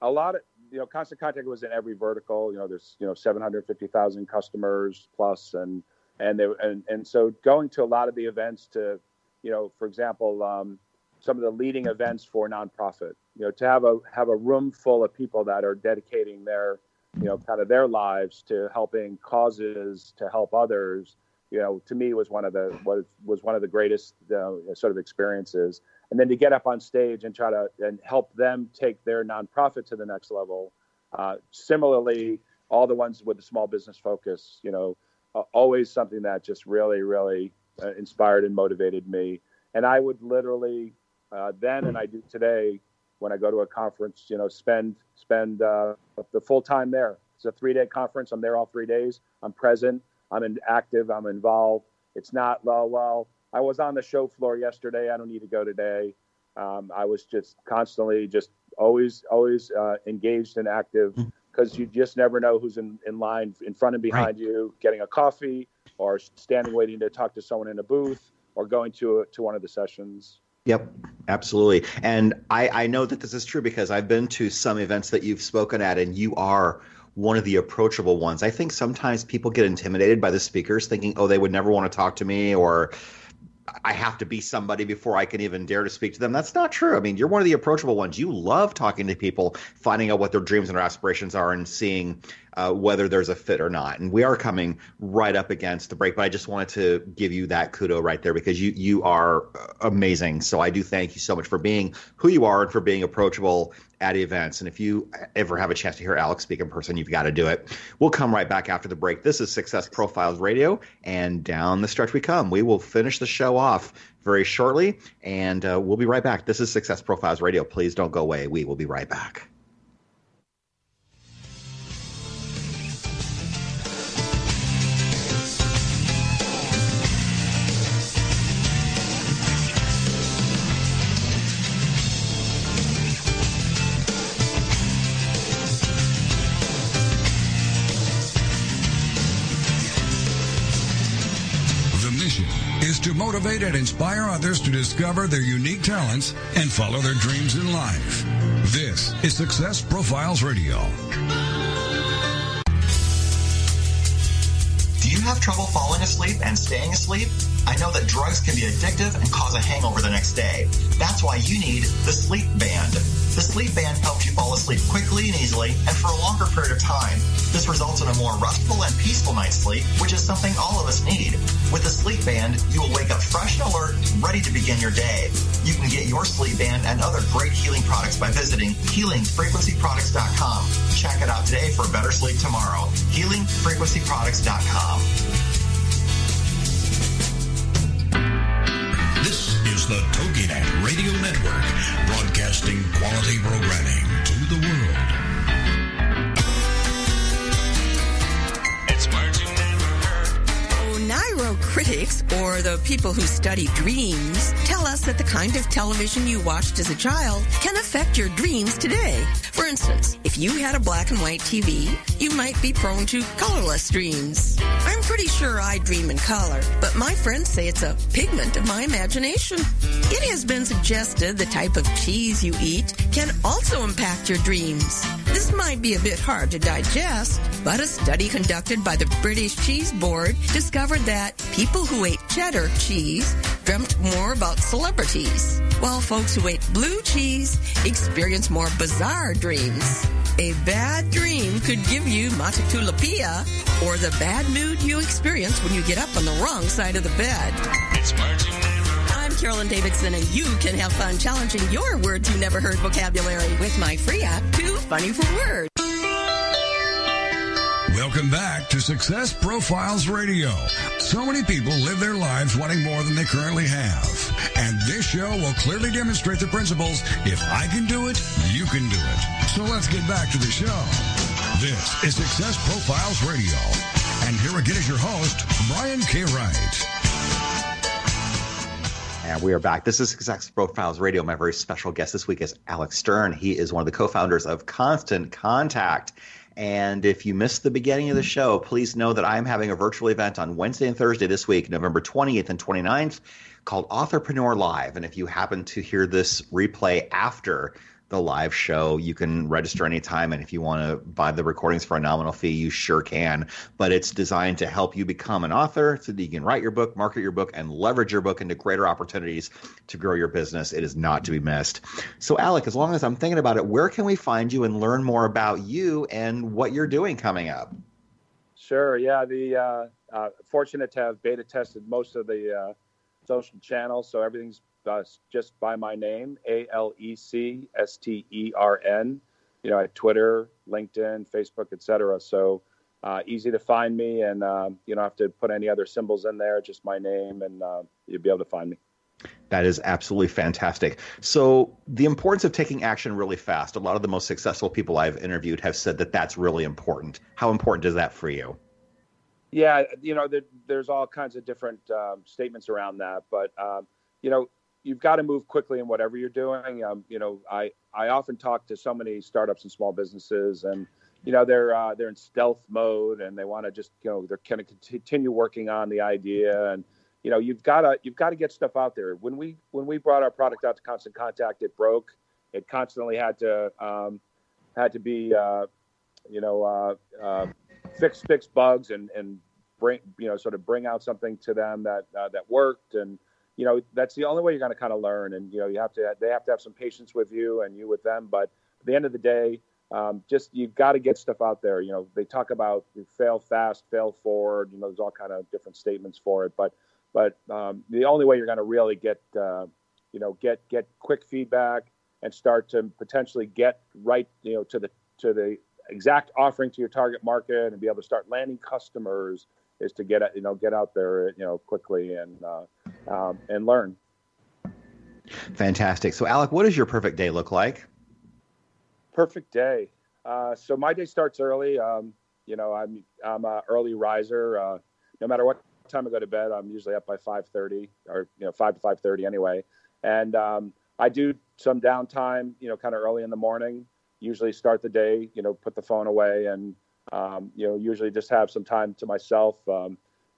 a lot of you know constant contact was in every vertical. You know there's you know 750,000 customers plus and and they and and so going to a lot of the events to you know for example um, some of the leading events for nonprofit. You know to have a have a room full of people that are dedicating their you know kind of their lives to helping causes to help others you know, to me was one of the was was one of the greatest uh, sort of experiences. And then to get up on stage and try to and help them take their nonprofit to the next level. Uh, similarly, all the ones with the small business focus, you know, uh, always something that just really, really uh, inspired and motivated me. And I would literally uh, then and I do today when I go to a conference, you know, spend spend uh, the full time there. It's a three day conference. I'm there all three days. I'm present. I'm in, active. I'm involved. It's not well. Well, I was on the show floor yesterday. I don't need to go today. Um, I was just constantly, just always, always uh, engaged and active because you just never know who's in, in line in front and behind you, getting a coffee or standing waiting to talk to someone in a booth or going to a, to one of the sessions. Yep, absolutely. And I, I know that this is true because I've been to some events that you've spoken at, and you are one of the approachable ones. I think sometimes people get intimidated by the speakers, thinking, oh, they would never want to talk to me, or I have to be somebody before I can even dare to speak to them. That's not true. I mean, you're one of the approachable ones. You love talking to people, finding out what their dreams and their aspirations are, and seeing uh, whether there's a fit or not. And we are coming right up against the break, but I just wanted to give you that kudo right there because you you are amazing. So I do thank you so much for being who you are and for being approachable at events. And if you ever have a chance to hear Alec speak in person, you've got to do it. We'll come right back after the break. This is Success Profiles Radio, and down the stretch we come. We will finish the show off very shortly, and uh, we'll be right back. This is Success Profiles Radio. Please don't go away. We will be right back. Motivate and inspire others to discover their unique talents and follow their dreams in life. This is Success Profiles Radio. Do you have trouble falling asleep and staying asleep? I know that drugs can be addictive and cause a hangover the next day. That's why you need the Sleep Band. The Sleep Band helps you fall asleep quickly and easily and for a longer period of time. This results in a more restful and peaceful night's sleep, which is something all of us need. With the Sleep Band, you will wake up fresh and alert, ready to begin your day. You can get your Sleep Band and other great healing products by visiting healingfrequencyproducts.com. Check it out today for a better sleep tomorrow. healingfrequencyproducts.com. This is the TogiNet broadcasting quality programming Oneirocritics, or the people who study dreams, tell us that the kind of television you watched as a child can affect your dreams today. For instance, if you had a black and white TV, you might be prone to colorless dreams. I'm pretty sure I dream in color, but my friends say it's a pigment of my imagination. It has been suggested the type of cheese you eat can also impact your dreams. This might be a bit hard to digest, but a study conducted by the British Cheese Board discovered that people who ate cheddar cheese dreamt more about celebrities, while folks who ate blue cheese experienced more bizarre dreams. A bad dream could give you matutolypea, or the bad mood you experience when you get up on the wrong side of the bed. It's words you never heard. I'm Carolyn Davidson, and you can have fun challenging your words you never heard vocabulary with my free app, Too Funny for Words. Welcome back to Success Profiles Radio. So many people live their lives wanting more than they currently have. And this show will clearly demonstrate the principles if I can do it, you can do it. So let's get back to the show. This is Success Profiles Radio. And here again is your host, Brian K. Wright. And we are back. This is Success Profiles Radio. My very special guest this week is Alec Stern. He is one of the co founders of Constant Contact. And if you missed the beginning of the show, please know that I am having a virtual event on Wednesday and Thursday this week, November 28th and 29th, called Authorpreneur Live. And if you happen to hear this replay after the live show. You can register anytime, and if you want to buy the recordings for a nominal fee, you sure can. But it's designed to help you become an author so that you can write your book, market your book, and leverage your book into greater opportunities to grow your business. It is not to be missed. So, Alec, as long as I'm thinking about it, where can we find you and learn more about you and what you're doing coming up? Sure. Yeah. The uh, uh, fortunate to have beta tested most of the uh, social channels, so everything's uh, just by my name, A L E C S T E R N. You know, at Twitter, LinkedIn, Facebook, etc. So uh, easy to find me, and um, you don't have to put any other symbols in there. Just my name, and uh, you'll be able to find me. That is absolutely fantastic. So, the importance of taking action really fast. A lot of the most successful people I've interviewed have said that that's really important. How important is that for you? Yeah, you know, there, there's all kinds of different um, statements around that, but um, you know, you've got to move quickly in whatever you're doing. Um, you know, I I often talk to so many startups and small businesses, and you know, they're uh, they're in stealth mode, and they want to just you know they're kind of continue working on the idea, and you know, you've got to you've got to get stuff out there. When we when we brought our product out to Constant Contact, it broke. It constantly had to um, had to be uh, you know uh, uh, fix fix bugs and and bring you know sort of bring out something to them that uh, that worked and you know that's the only way you're going to kind of learn and you know you have to they have to have some patience with you and you with them but at the end of the day um, just you've got to get stuff out there you know they talk about fail fast fail forward you know there's all kind of different statements for it but but um, the only way you're going to really get uh, you know get get quick feedback and start to potentially get right you know to the to the exact offering to your target market and be able to start landing customers is to get you know get out there you know quickly and uh, um, and learn. Fantastic. So, Alec, what does your perfect day look like? Perfect day. Uh, so my day starts early. Um, you know, I'm I'm a early riser. Uh, no matter what time I go to bed, I'm usually up by 5:30 or you know 5 to 5:30 anyway. And um, I do some downtime. You know, kind of early in the morning. Usually start the day. You know, put the phone away and um, you know usually just have some time to myself.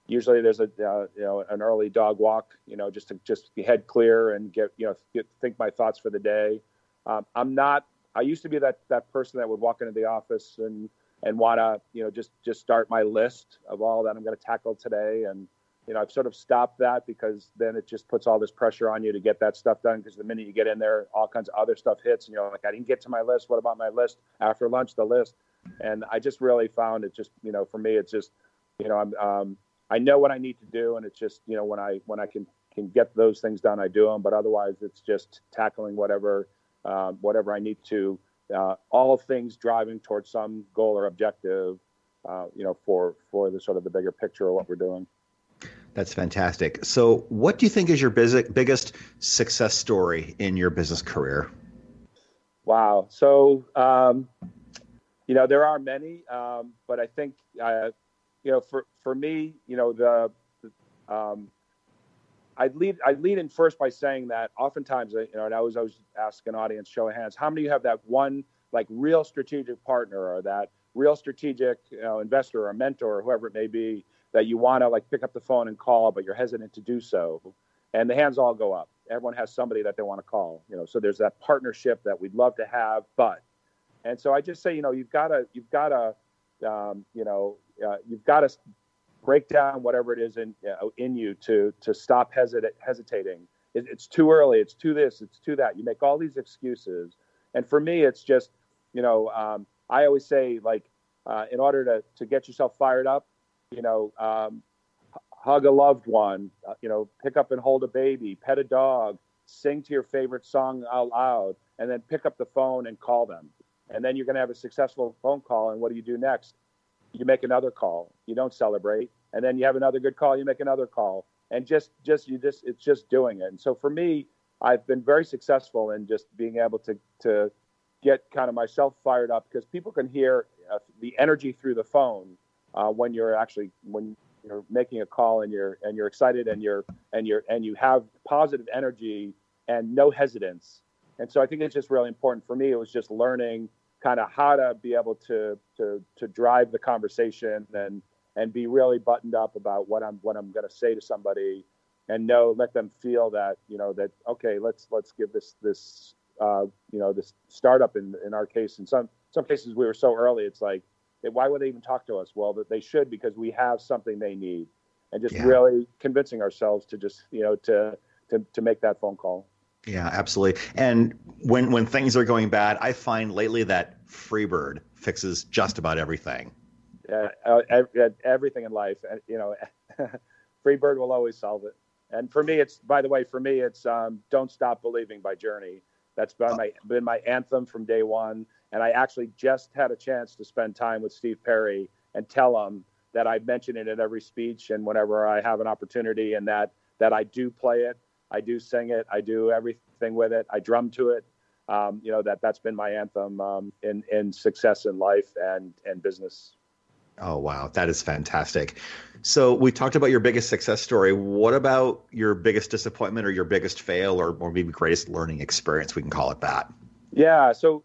Usually there's a uh, you know an early dog walk. You know, just to just head clear and get you know get, think my thoughts for the day. Um, I'm not. I used to be that that person that would walk into the office and and want to you know just just start my list of all that I'm going to tackle today and you know I've sort of stopped that because then it just puts all this pressure on you to get that stuff done because the minute you get in there all kinds of other stuff hits and you're like I didn't get to my list what about my list after lunch the list and I just really found it just you know for me it's just you know I'm um, I know what I need to do and it's just you know when I when I can can get those things done I do them but otherwise it's just tackling whatever um, whatever I need to. Uh, all things driving towards some goal or objective, uh, you know, for for the sort of the bigger picture of what we're doing. That's fantastic. So, what do you think is your biz- biggest success story in your business career? Wow. So, um, you know, there are many, um, but I think, uh, you know, for for me, you know, the um, I'd lead I'd lead in first by saying that oftentimes you know and I was always ask an audience show of hands how many of you have that one like real strategic partner or that real strategic you know, investor or mentor or whoever it may be that you want to like pick up the phone and call but you're hesitant to do so and the hands all go up. Everyone has somebody that they want to call you know so there's that partnership that we'd love to have but and so I just say you know you've got to you've got to um, you know uh, you've got to break down whatever it is in uh, in you to to stop hesitating. It, it's too early. It's too this. It's too that. You make all these excuses, and for me, it's just you know um, I always say like uh, in order to to get yourself fired up, you know. Um, hug a loved one, uh, you know, pick up and hold a baby, pet a dog, sing to your favorite song out loud, and then pick up the phone and call them. And then you're going to have a successful phone call. And what do you do next? You make another call. You don't celebrate, and then you have another good call. You make another call, and just just you just it's just doing it. And so for me, I've been very successful in just being able to to get kind of myself fired up because people can hear uh, the energy through the phone uh, when you're actually when you're making a call and you're and you're excited and you're and you're and you have positive energy and no hesitance. And so I think it's just really important for me. It was just learning kind of how to be able to to to drive the conversation and and be really buttoned up about what I'm what I'm going to say to somebody and know let them feel that you know that okay let's let's give this this uh, you know this startup in in our case in some some cases we were so early it's like why would they even talk to us well that they should because we have something they need and just Yeah. really convincing ourselves to just you know to to to make that phone call Yeah, absolutely. And when when things are going bad, I find lately that Freebird fixes just about everything. Yeah, uh, uh, everything in life. uh, You know, Freebird will always solve it. And for me, it's by the way, for me, it's um, "Don't Stop Believing" by Journey. That's been my been my anthem from day one. And I actually just had a chance to spend time with Steve Perry and tell him that I mention it at every speech and whenever I have an opportunity, and that that I do play it, I do sing it, I do everything with it, I drum to it. Um, you know that that's been my anthem um, in in success in life and and business. Oh wow, that is fantastic. So we talked about your biggest success story. What about your biggest disappointment or your biggest fail or, or maybe greatest learning experience? We can call it that. Yeah, so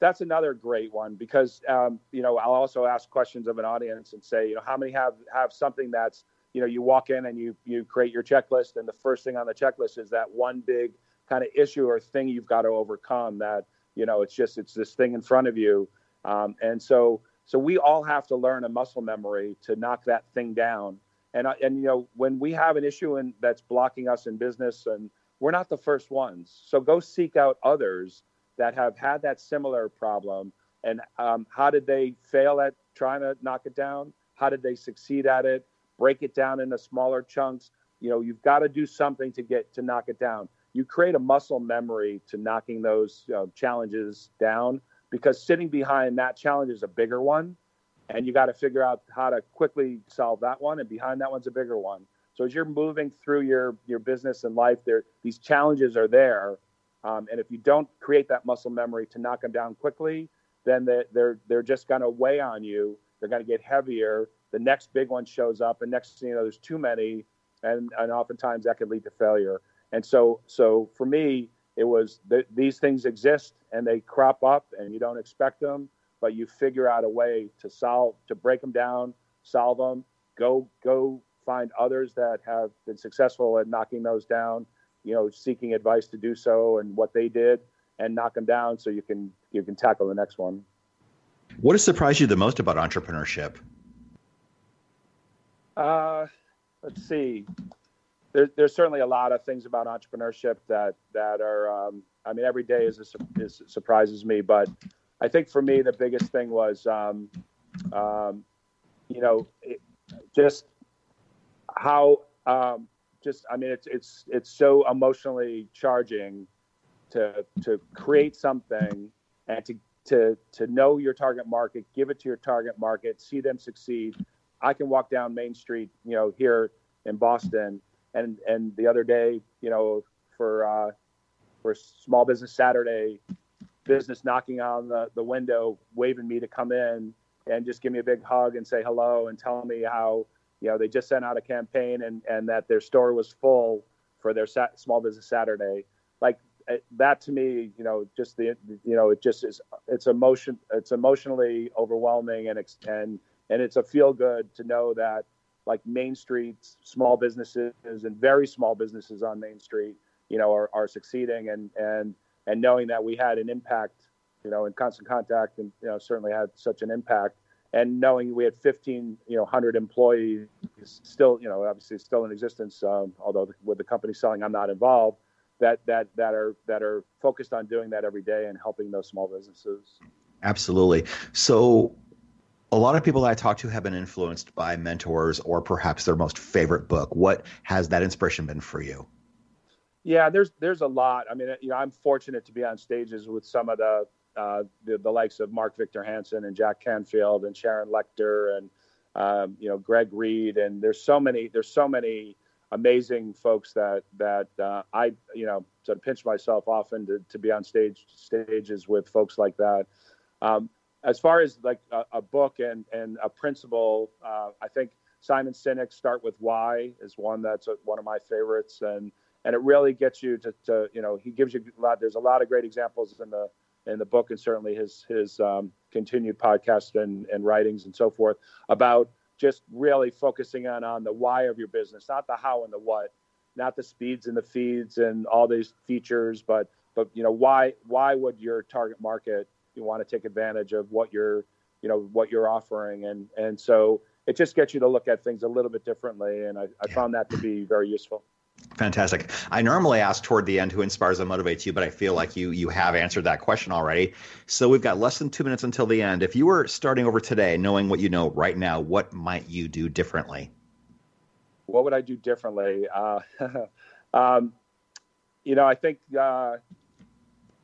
that's another great one because um, you know I'll also ask questions of an audience and say you know how many have have something that's you know you walk in and you you create your checklist and the first thing on the checklist is that one big kind of issue or thing you've got to overcome that you know it's just it's this thing in front of you. Um, and so so we all have to learn a muscle memory to knock that thing down. And and you know when we have an issue and that's blocking us in business and we're not the first ones. So go seek out others that have had that similar problem and um, how did they fail at trying to knock it down? How did they succeed at it? Break it down into smaller chunks. You know you've got to do something to get to knock it down you create a muscle memory to knocking those challenges down because sitting behind that challenge is a bigger one and you got to figure out how to quickly solve that one and behind that one's a bigger one. So as you're moving through your your business and life there these challenges are there um, and if you don't create that muscle memory to knock them down quickly then they- they're they're just going to weigh on you they're going to get heavier the next big one shows up and next thing you know there's too many and and oftentimes that could lead to failure and so so for me it was th- these things exist and they crop up and you don't expect them but you figure out a way to solve to break them down solve them go go find others that have been successful at knocking those down you know seeking advice to do so and what they did and knock them down so you can you can tackle the next one What has surprised you the most about entrepreneurship? Uh, let's see. There, there's certainly a lot of things about entrepreneurship that that are. Um, I mean, every day is, a, is surprises me, but I think for me the biggest thing was, um, um, you know, it, just how um, just. I mean, it's it's it's so emotionally charging to to create something and to to to know your target market, give it to your target market, see them succeed. I can walk down Main Street, you know, here in Boston, and and the other day, you know, for uh, for Small Business Saturday, business knocking on the, the window, waving me to come in and just give me a big hug and say hello and tell me how you know they just sent out a campaign and and that their store was full for their sa- Small Business Saturday. Like eh, that to me, you know, just the you know, it just is it's emotion it's emotionally overwhelming and and and it's a feel good to know that like Main Street small businesses and very small businesses on Main Street, you know, are, are succeeding. And and and knowing that we had an impact, you know, in constant contact and you know certainly had such an impact. And knowing we had 15 you know 100 employees still you know obviously still in existence um, although with the company selling i'm not involved that that that are that are focused on doing that every day and helping those small businesses. Absolutely. So, a lot of people that I talk to have been influenced by mentors or perhaps their most favorite book. What has that inspiration been for you? Yeah, there's there's a lot. I mean, you know, I'm fortunate to be on stages with some of the uh, the, the likes of Mark Victor Hansen and Jack Canfield and Sharon Lechter and um, you know Greg Reid and there's so many there's so many amazing folks that that uh, I you know sort of pinch myself often to, to be on stage stages with folks like that. Um, as far as like a, a book and and a principle, uh, I think Simon Sinek's "Start with Why" is one that's a, one of my favorites, and and it really gets you to, to you know he gives you a lot. There's a lot of great examples in the in the book, and certainly his his um, continued podcast and and writings and so forth about just really focusing on on the why of your business, not the how and the what, not the speeds and the feeds and all these features, but but you know why why would your target market you want to take advantage of what you're you know what you're offering and and so it just gets you to look at things a little bit differently and I, I found that to be very useful. Fantastic. I normally ask toward the end who inspires and motivates you, but I feel like you you have answered that question already. So we've got less than two minutes until the end. If you were starting over today, knowing what you know right now, what might you do differently? what would I do differently? Uh, um, you know, I think uh,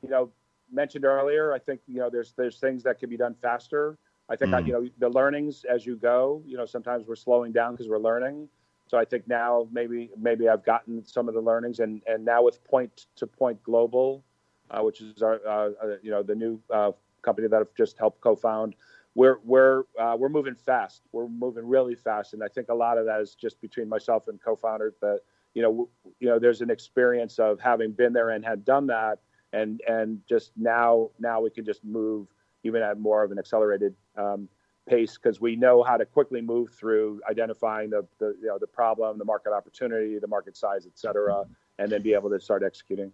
you know mentioned earlier. I think you know there's there's things that can be done faster. I think I, Mm. you know the learnings as you go. You know, sometimes we're slowing down because we're learning. So I think now maybe maybe I've gotten some of the learnings, and and now with Point to Point Global, uh, which is our uh, uh, you know the new uh, company that I've just helped co-found. We're we're uh, we're moving fast. We're moving really fast, and I think a lot of that is just between myself and co-founder that you know w- you know there's an experience of having been there and had done that, and and just now now we can just move even at more of an accelerated um, pace because we know how to quickly move through identifying the, the you know the problem, the market opportunity, the market size, et cetera, and then be able to start executing.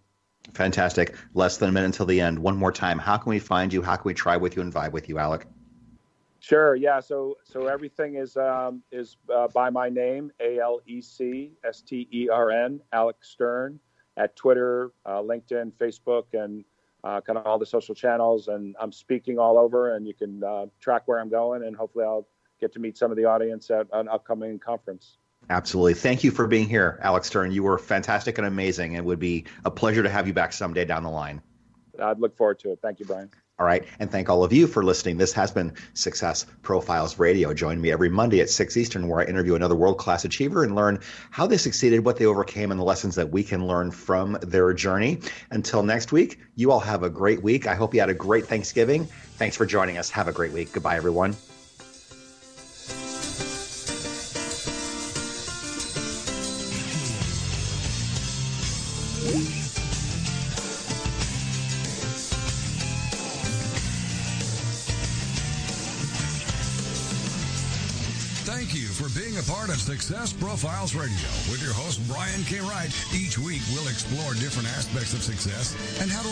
Fantastic. Less than a minute until the end. One more time. How can we find you? How can we try with you and vibe with you, Alec? Sure. Yeah. So so everything is um, is uh, by my name, A L E C S T E R N, Alec Stern, at Twitter, uh, LinkedIn, Facebook, and uh, kind of all the social channels. And I'm speaking all over, and you can uh, track where I'm going, and hopefully I'll get to meet some of the audience at an upcoming conference. Absolutely. Thank you for being here, Alec Stern. You were fantastic and amazing. It would be a pleasure to have you back someday down the line. I'd look forward to it. Thank you, Brian. All right. And thank all of you for listening. This has been Success Profiles Radio. Join me every Monday at 6 Eastern, where I interview another world class achiever and learn how they succeeded, what they overcame, and the lessons that we can learn from their journey. Until next week, you all have a great week. I hope you had a great Thanksgiving. Thanks for joining us. Have a great week. Goodbye, everyone. Success Profiles Radio with your host, Brian K. Wright. Each week, we'll explore different aspects of success and how to